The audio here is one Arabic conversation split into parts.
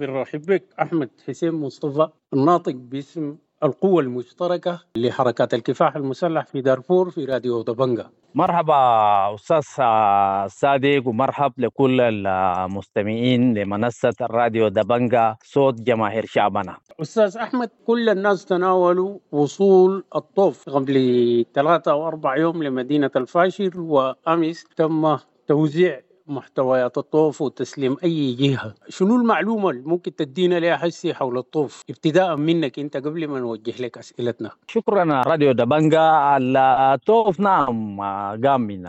بنرحب بك أحمد حسين مصطفى الناطق باسم القوة المشتركة لحركات الكفاح المسلح في دارفور في راديو دبنجا مرحبا أستاذ صادق ومرحب لكل المستمعين لمنصة الراديو دبنجا صوت جماهير شعبنا. أستاذ أحمد كل الناس تناولوا وصول الطوف قبل ثلاثة أو أربع يوم لمدينة الفاشر وأمس تم توزيع محتويات الطوف وتسليم أي جهة. شنو المعلومة اللي ممكن تدينا لها حسي حول الطوف؟ ابتداء منك أنت قبل ما نوجه لك أسئلتنا. شكرا راديو دبنجا. الطوف نعم قام من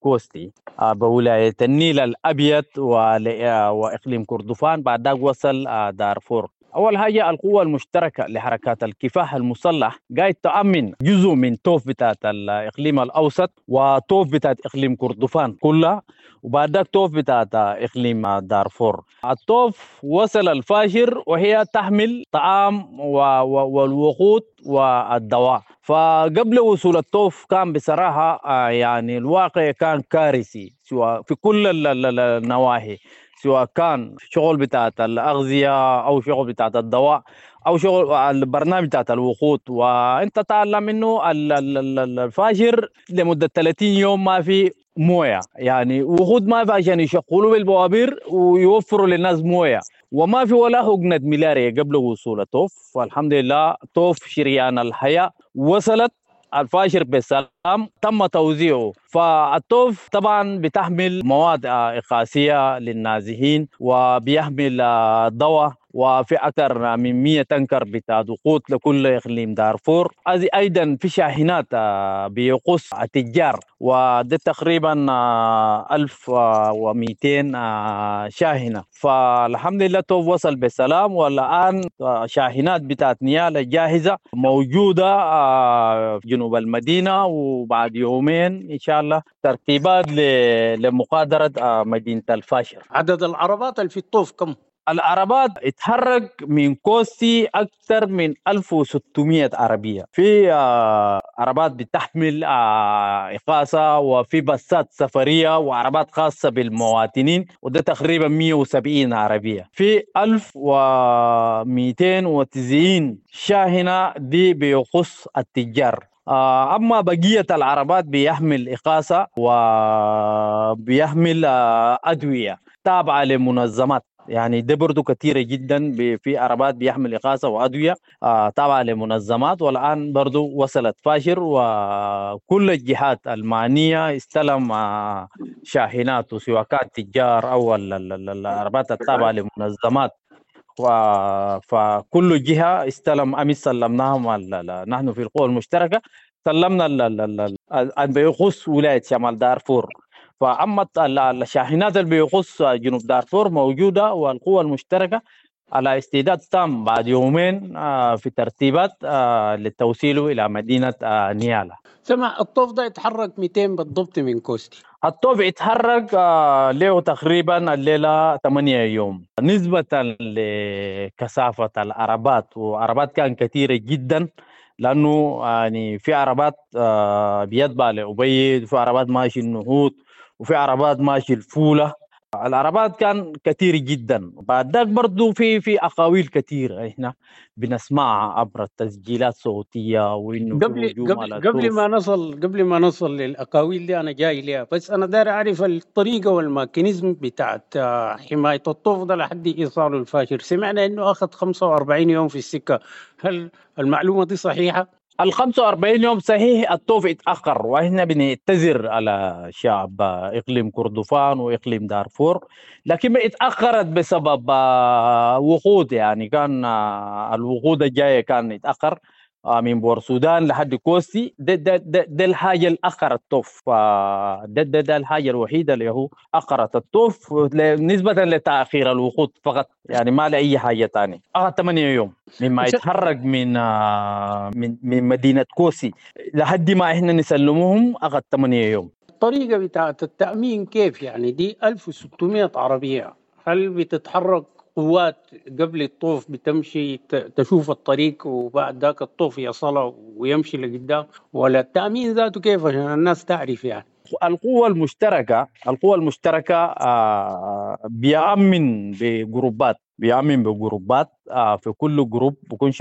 كوستي بولاية النيل الأبيض وإقليم كردفان. بعد وصل دارفور. أول حاجة القوة المشتركة لحركات الكفاح المسلح. قاعد تأمن جزء من طوف بتاعت الإقليم الأوسط وطوف بتاعت إقليم كردفان كلها وبعد ذلك طوف بتاعت إقليم دارفور. الطوف وصل الفاشر وهي تحمل طعام والوقود والدواء. فقبل وصول الطوف كان بصراحة يعني الواقع كان كارثي سواء في كل النواحي. سواء كان شغل بتاعت الأغذية أو شغل بتاعت الدواء أو شغل البرنامج بتاعت الوقود. وأنت تعلم إنه الفاجر لمدة 30 يوم ما في موية. يعني وقود ما في عشان يشغلوا بالبوابير ويوفروا للناس موية. وما في ولا هجنة ملاريا قبل وصول الطوف فالحمد لله طوف شريان الحياة. وصلت الفاشر بالسلام تم توزيعه. فالطوف طبعا بتحمل مواد إقاسية للنازحين وبيحمل دواء وفي أكثر من 100 تنكر بتاع وقود لكل إقليم دارفور. أيضا في شاحنات بيقص التجار وده تقريبا 1200 شاحنة. فالحمد لله توب وصل بسلام والآن شاحنات بتاعت نيال جاهزة موجودة في جنوب المدينة وبعد يومين إن شاء الله ترتيبات لمقادرة مدينة الفاشر. عدد العربات اللي في الطوف كم؟ العربات اتحرك من كوستي أكثر من 1600 عربية. في عربات بتحمل إقاصة وفي بسات سفرية وعربات خاصة بالمواطنين وده تقريبا 170 عربية. في 1290 شاحنة دي بيخص التجار. أما بقية العربات بيحمل إقاصة وبيحمل أدوية تابعة لمنظمات يعني ده برضه كثيره جدا في عربات بيحمل إقاصة وأدوية آه تابعة لمنظمات والآن برضه وصلت فاشر وكل الجهات المعنية استلم آه شاحنات سواء كان تجار أو العربات التابعة لمنظمات. فكل جهة استلم أمس سلمناهم نحن في القوى المشتركة. سلمنا اللي بيخص ولاية شمال دارفور. فأما الشاحنات اللي بيخص جنوب دارفور موجودة والقوى المشتركة على استعداد تام بعد يومين في ترتيبات للتوصيل إلى مدينة نيالا. سمع الطوف ده يتحرك 200 بالضبط من كوستي. الطوف يتحرك له تقريبا الليلة 8 يوم نسبة لكثافة العربات وعربات كان كثيرة جدا لأنه يعني في عربات بيتبع لعبيد وفي عربات ماشي النهوض وفي عربات ماشي الفولة. العربات كان كثير جدا. بعد ذاك برضه في في أقاويل كثيره إحنا بنسمعها عبر التسجيلات الصوتيه وإنه قبل قبل قبل ما نصل قبل ما نصل للأقاويل دي أنا جاي ليها. بس أنا داير أعرف الطريقة والميكانيزم بتاعت حماية الطوف ده لحد إيصاله الفاشر سمعنا إنه أخذ 45 يوم في السكة. هل المعلومة دي صحيحة؟ ال 45 يوم صحيح الطوف اتاخر وإحنا بنعتذر على شعب إقليم كردفان وإقليم دارفور لكن اتاخرت بسبب وقود. يعني كان الوقود الجاية كان اتاخر من بور السودان لحد كوستي ده, ده, ده, ده الحاجة اللي اخرت الطوف ده, ده, ده الحاجة الوحيدة اللي هو اخرت الطوف نسبة لتأخير الوقود فقط يعني ما لأي حاجة ثانية اخذ 8 يوم مما يتحرك من من من مدينة كوستي. لحد ما إحنا نسلمهم اخذ 8 يوم. الطريقة بتاعت التأمين كيف يعني؟ دي 1600 عربية. هل بتتحرك قوات قبل الطوف بتمشي تشوف الطريق وبعد ذاك الطوف يصله ويمشي لقدام. ولا التأمين ذاته كيف؟ عشان الناس تعرف يعني. القوة المشتركة القوة المشتركة آه، بيأمن بجروبات بيأمن بجروبات آه، في كل جروب بكون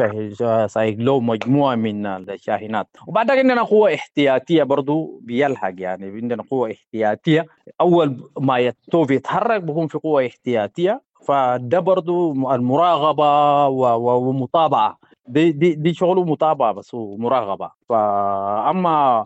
سايق له مجموعة من الشاحنات. وبعد عندنا قوة احتياطية برضو بيلحق يعني. عندنا قوة احتياطية. أول ما التوف يتحرك بكون في قوة احتياطية. فده برضو المراقبة ومتابعة دي دي دي شغله متابعه بس ومراقبة. فأما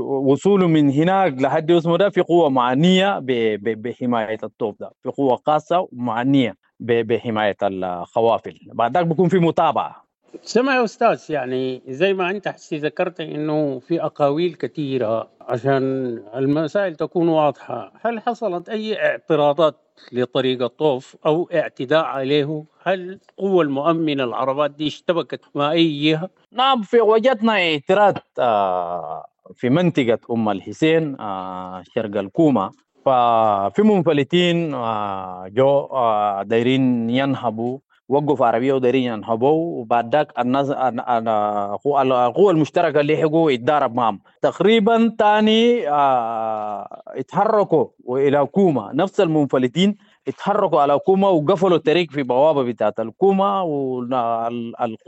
وصوله من هناك لحد اسمه ده في قوة معنية بحماية الطوب ده. في قوة خاصة معنيه بحماية الخوافل. بعد ذلك بيكون في متابعه سمع يا أستاذ يعني زي ما أنت حسي ذكرت إنه في أقاويل كثيره عشان المسائل تكون واضحة، هل حصلت أي اعتراضات لطريق الطوف أو اعتداء عليه؟ هل القوة المؤمنة العربات دي اشتبكت مع اي جهة؟ نعم في وجدنا اعتراض آه، في منطقة أم الحسين آه، شرق الكومة ففي منفلتين آه، جو دايرين ينهبوا وقفوا عربية ودايرين ينهبوا وبعد ذاك القوى المشتركه لحقوا يتضارب معهم. تقريبا تاني آه اتحركوا الكوما نفس المنفلتين اتحركوا على الكوما وقفلوا الطريق في بوابة بتاعت الكوما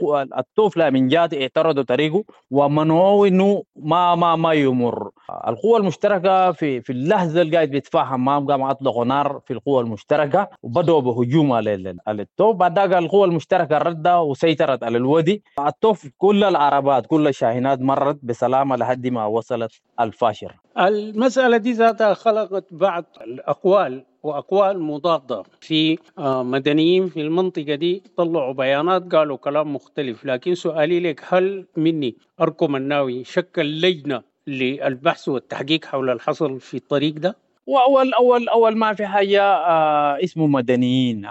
والطوف لمن جات اعترضوا طريقه ومنعوه إنه ما ما ما يمر. القوى المشتركة في في اللحظة اللي قاعد بيتفاهم معهم قام اطلقوا نار في القوى المشتركة وبدأوا بهجوم على التوف بعد ذاك القوى المشتركة ردة وسيطرت على الودي التوف كل العربات كل الشاحنات مرت بسلامه لحد ما وصلت الفاشر. المسألة دي ذاتها خلقت بعض الأقوال وأقوال مضادة. في آه، مدنيين في المنطقة دي طلعوا بيانات قالوا كلام مختلف. لكن سؤالي لك هل مني أركم الناوي شكل لجنه للبحث والتحقيق حول الحصل في الطريق ده؟ وأول أول أول ما في حاجة آه اسمه مدنيين.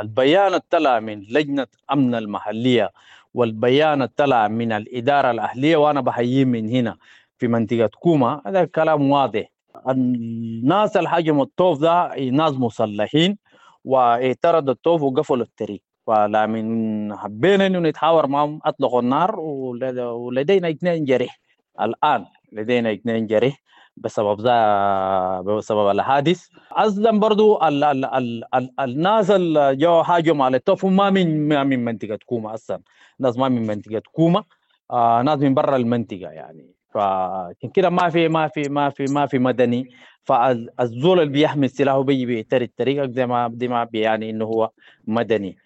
البيان الطلع من لجنة أمن المحلية والبيان الطلع من الإدارة الأهلية وأنا بحييه من هنا في منطقة كوما. هذا كلام واضح. الناس اللي حجموا الطوف ده ناس مسلحين واعترضوا الطوف وقفلوا الطريق. فلمن حبينا إنه نتحاور معهم أطلقوا النار ولدينا اثنين جريح. الآن لدينا اثنين جريح بسبب ذا بسبب الحادث. أصلا برضو ال ال ال ال الناس اللي جو هاجموا على الطوف ما من ما من منطقة كوما أصلا. ناس ما من منطقة كوما آه ناس من برا المنطقة يعني. فعشان كده ما في ما في ما في ما في مدني. فالزول اللي بيحمل سلاحه بيجي بيعترض طريقك زي ما دي ما بيعني إنه هو مدني.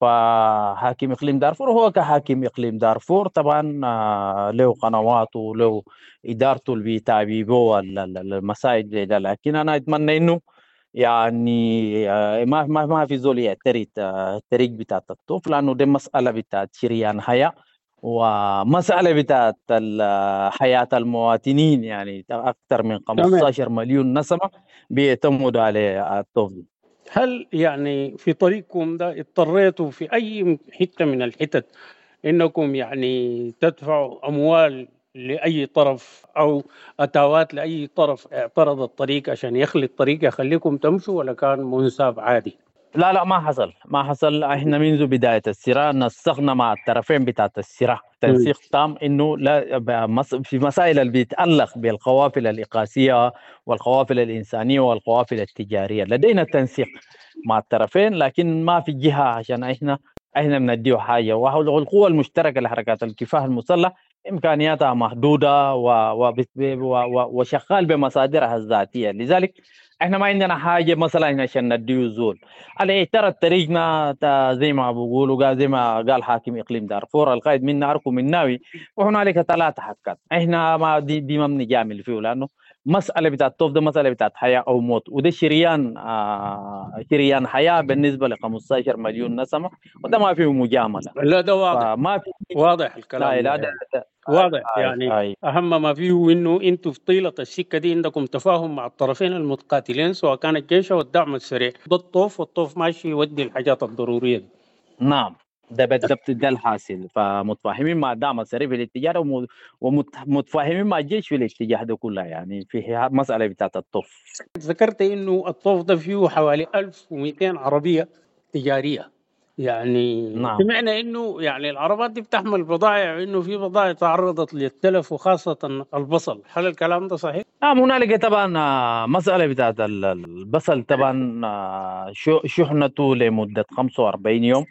فحاكم إقليم دارفور هو كحاكم إقليم دارفور. طبعا آه، له قنواته وله إدارته اللي بيتابعوا المساجد لكن أنا أتمنى إنه يعني آه، ما ما ما في زول يعترض آه، الطريق بتاعت الطوف لأنه دي مسألة بتاعت شريان حياة. ومسألة بتاعت حياة المواطنين يعني أكثر من 15 مليون نسمة بيعتمدوا على الطوف هل يعني في طريقكم ده اضطريتوا في أي حتة من الحتت إنكم يعني تدفعوا أموال لأي طرف أو أتاوات لأي طرف اعترض الطريق عشان يخلي الطريق يخليكم تمشوا ولا كان منساب عادي؟ لا لا ما حصل ما حصل. إحنا منذ بداية الصراع نسقنا مع الطرفين بتاعت الصراع. تنسيق تام إنه لا في مسائل اللي بيتعلق بالقوافل الإقاسية والقوافل الإنسانية والقوافل التجارية. لدينا تنسيق مع الطرفين لكن ما في جهة عشان إحنا إحنا بنديه حاجة. والقوى المشتركة لحركات الكفاح المسلح إمكانياتها محدودة وشغال بمصادرها الذاتية. لذلك إحنا ما عندنا حاجة مثلا عشان نديه زول. على ترى طريقنا زي ما بقولوا قال زي ما قال حاكم إقليم دارفور القائد من ناركم من ناوي وهنالك ثلاثة حكات. إحنا ما دي, دي ما بنجامل فيه لأنه مسألة بتاعت توف ده مسألة بتاعت حياة أو موت. وده شريان آه شريان حياة بالنسبة ل 15 مليون نسمة وده ما فيه مجاملة. لا ده واضح. ما في واضح الكلام لا لا ده, ده واضح يعني أي. أهم ما فيه إنه أنتم في طيلة السكه دي عندكم تفاهم مع الطرفين المتقاتلين سواء كان الجيش أو الدعم السريع. ده الطوف والطوف ماشي يودي الحاجات الضرورية دي. نعم. ده بالضبط ده الحاصل. فمتفاهمين مع الدعم السريع في الاتجاه ومتفاهمين مع الجيش في الاتجاه ده كله يعني في مسألة بتاعت الطوف. ذكرت إنه الطوف ده فيه حوالي 1200 عربية تجارية. يعني نعم. سمعنا إنه يعني العربات دي بتحمل بضائع وإنه في بضائع تعرضت للتلف وخاصة البصل. هل الكلام ده صحيح؟ نعم هنالك طبعا آه، مسألة بتاعت ال- البصل طبعا آه، شو- شحنته لمدة 45 يوم.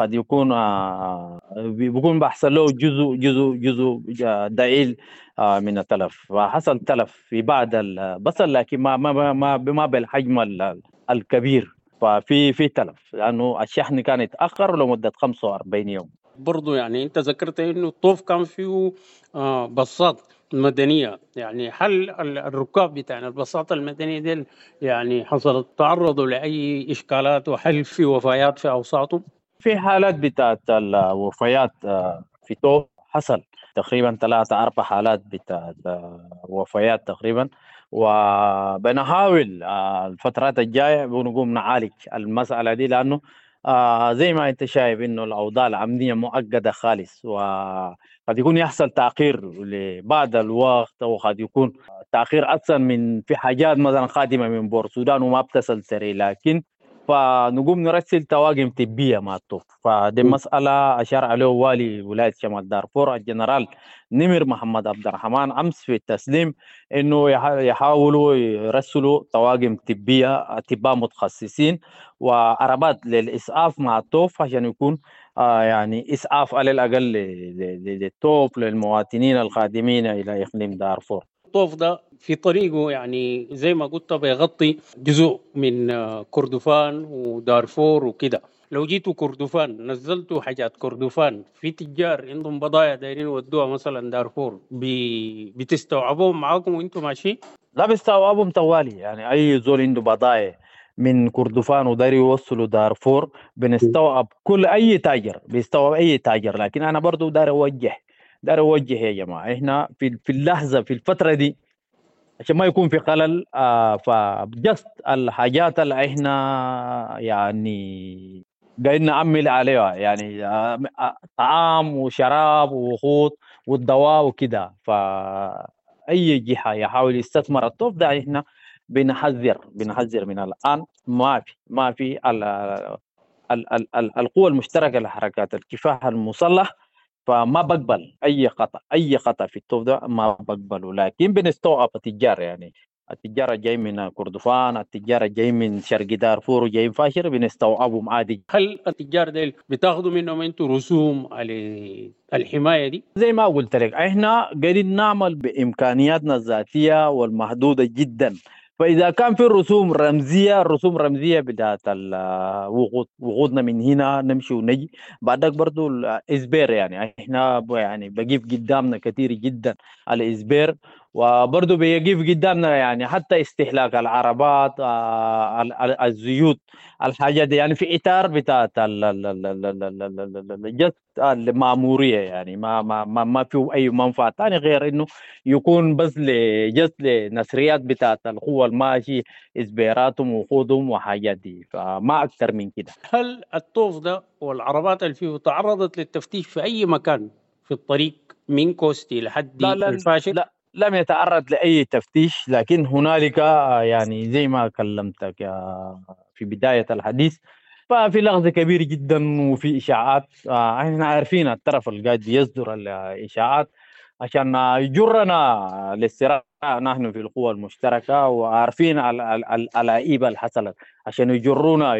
قد يكون آه، بي- بيكون بيحصل له جزء جزء جزء ضئيل آه، من التلف. فحصل تلف في بعض البصل لكن ما ما ما ما بالحجم ال- الكبير. ففي في تلف لأنه الشحن كان يتأخر لمدة 45 يوم. برضو يعني أنت ذكرت إنه الطوف كان فيه آه، بساط مدنية. يعني هل ال- الركاب بتاع البساطة المدنية دي يعني حصلت تعرضوا لأي إشكالات؟ وهل في وفيات في أوساطهم؟ في حالات بتاعت الوفيات آه، في توب حصل تقريبا ثلاثة أربع حالات بتاعت آه، وفيات تقريبا. وبنحاول آه، الفترات الجاية بنقوم نعالج المسألة دي لأنه زي ما أنت شايف إنه الأوضاع الأمنية مؤقتة خالص وقد يكون يحصل تأخير لبعض الوقت وقد يكون تأخير أكثر من في حاجات مثلا خادمة من بور السودان وما بتصل سريع لكن فنقوم نرسل طواقم طبية مع الطوف فدي. مسألة أشار عليه والي ولاية شمال دارفور. الجنرال نمر محمد عبد الرحمن أمس في التسليم إنه يح- يحاولوا يرسلوا طواقم طبية أطباء متخصصين وعربات للإسعاف مع الطوف عشان يكون آه يعني إسعاف على الأقل ل- ل- للطوف للمواطنين القادمين إلى إقليم دارفور. الطوف ده في طريقه يعني زي ما قلت بيغطي جزء من آه، كردفان ودارفور وكده. لو جيتوا كردفان نزلتوا حاجات كردفان في تجار عندهم بضايع دايرين يودوها مثلا دارفور بي- بتستوعبوهم معاكم وأنتم ماشيين؟ لا بيستوعبهم طوالي. يعني أي زول عنده بضائع من كردفان وداري يوصلوا دارفور بنستوعب كل أي تاجر بيستوعب أي تاجر. لكن أنا برضو داري أوجه داري أوجه يا جماعة. إحنا في في اللحظة في الفترة دي عشان ما يكون في خلل آه فجست الحاجات اللي إحنا يعني قاعدين نعمل عليها يعني آه آه، طعام وشراب ووقود والدواء وكده. فاي جهة يحاول يستثمر الطوف ده إحنا بنحذر بنحذر من الآن. ما في ما في ال- ال- ال- ال- القوى المشتركة لحركات الكفاح المسلح فما بقبل أي خطأ أي خطأ في الطوف ده ما بقبله. لكن بنستوعب التجار يعني. التجار الجاي من كردفان التجار الجاي من شرق دارفور وجايين فاشر بنستوعبهم عادي. هل التجار ديل بتاخذوا منهم أنتم رسوم على الحماية دي؟ زي ما قلت لك إحنا قاعدين نعمل بإمكانياتنا الذاتية والمحدودة جدا. فإذا كان في رسوم رمزية الرسوم الرمزيه بتاعت الوقود وقودنا من هنا نمشي ونجي. بعدك برضو الاسبير يعني. إحنا يعني بقيف قدامنا كثير جدا الاسبير وبرضه بيقف قدامنا يعني حتى استهلاك العربات الزيوت الحاجات دي يعني في اطار بتاعت الماموريه يعني ما ما ما, في اي منفعه ثاني غير انه يكون بس لجس لنسريات بتاعت القوة الماشي اسبيراتهم وخوضهم وحاجات دي فما أكثر من كده هل الطوف ده والعربات اللي فيه تعرضت للتفتيش في اي مكان في الطريق من كوستي لحد الفاشل لا لم يتعرض لأي تفتيش لكن هنالك آه، يعني زي ما كلمتك في بداية الحديث ففي لغز كبير جدا وفي إشاعات آه، إحنا عارفين الطرف اللي قاعد يصدر الإشاعات عشان يجرنا للصراع نحن في القوى المشتركة وعارفين ال- ال- ال- العيبه اللي حصلت عشان يجرونا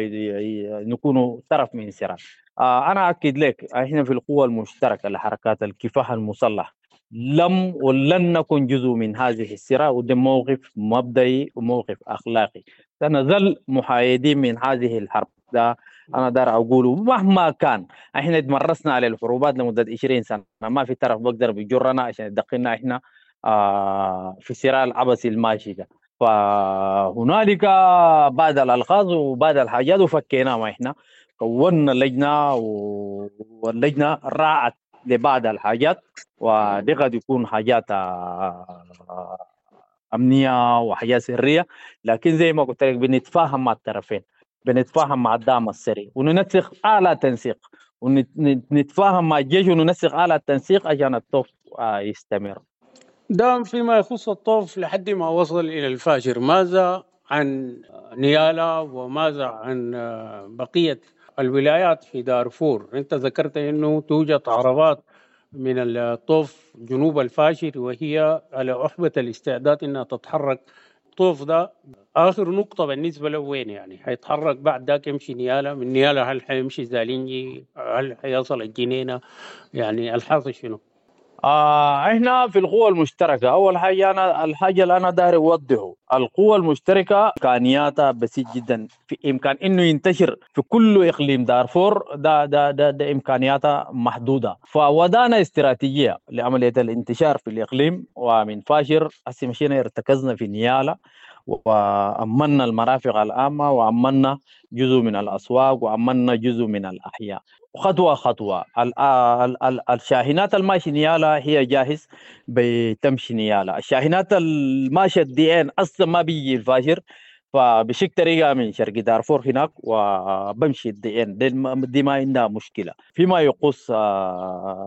نكونوا طرف من صراع آه، أنا أكد لك إحنا في القوى المشتركة لحركات الكفاح المسلح. لم ولن نكن جزء من هذه الصراع. وده موقف مبدئي وموقف أخلاقي. سنظل محايدين من هذه الحرب ده أنا دار أقوله مهما كان. إحنا تمرسنا على الحروبات لمدة 20 سنة. ما في طرف بقدر بيجرنا عشان يدخلنا إحنا آه في الصراع العبثي الماشي ده. فهنالك بعض الالغاز وبعض الحاجات وفكينا ما إحنا. كونا لجنة و- واللجنه راعت لبعض الحاجات ودي قد يكون حاجات آه، أمنية وحاجات سرية. لكن زي ما قلت لك بنتفاهم مع الطرفين بنتفاهم مع الدعم السري وننسق أعلى تنسيق ونتفاهم مع الجيش وننسق أعلى التنسيق عشان الطوف آه، يستمر. ده فيما يخص الطوف لحد ما وصل إلى الفاجر ماذا عن نيالا وماذا عن بقية الولايات في دارفور. أنت ذكرت أنه توجد عربات من الطوف جنوب الفاشر وهي على أحبة الاستعداد أنها تتحرك. الطوف ده آخر نقطة بالنسبة له وين يعني؟ حيتحرك بعد ذاك يمشي نيالا من نيالا هل حيمشي زالينجي؟ هل حيصل الجنينة؟ يعني الحاصل شنو؟ آه إحنا في القوى المشتركة. أول حاجة أنا الحاجة اللي أنا داير أوضحه. القوى المشتركة إمكانياتها بسيط جدا. في إمكان إنه ينتشر في كل إقليم دارفور. ده ده ده, ده إمكانياتها محدودة. فودانا استراتيجية لعملية الانتشار في الإقليم. ومن فاشر هسه مشينا ارتكزنا في نيالا. وأمنا المرافق العامة. وأمنا جزء من الأسواق. وأمنا جزء من الأحياء. خطوة خطوة. ال الشاحنات الماشي نيالا هي جاهز بتمشي نيالا. الشاحنات الماشية الضعين أصلا ما بيجي الفاشر فبشق طريقه من شرق دارفور هناك وبمشي الضعين. دي ما عندها مشكلة. فيما يخص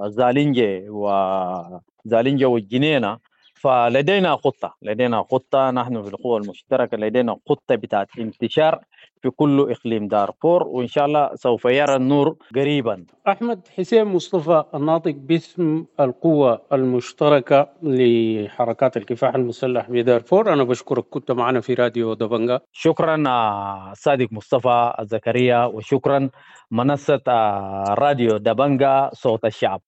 زالينجي وزالينجي والجنينة فلدينا خطة لدينا خطة نحن في القوى المشتركة لدينا خطة بتاعت انتشار في كل إقليم دارفور وإن شاء الله سوف يرى النور قريبا. أحمد حسين مصطفى الناطق باسم القوة المشتركة لحركات الكفاح المسلح بدارفور. أنا بشكرك كنت معنا في راديو دبنجا شكرا صادق مصطفى زكريا وشكرا منصة راديو دبنجا صوت الشعب.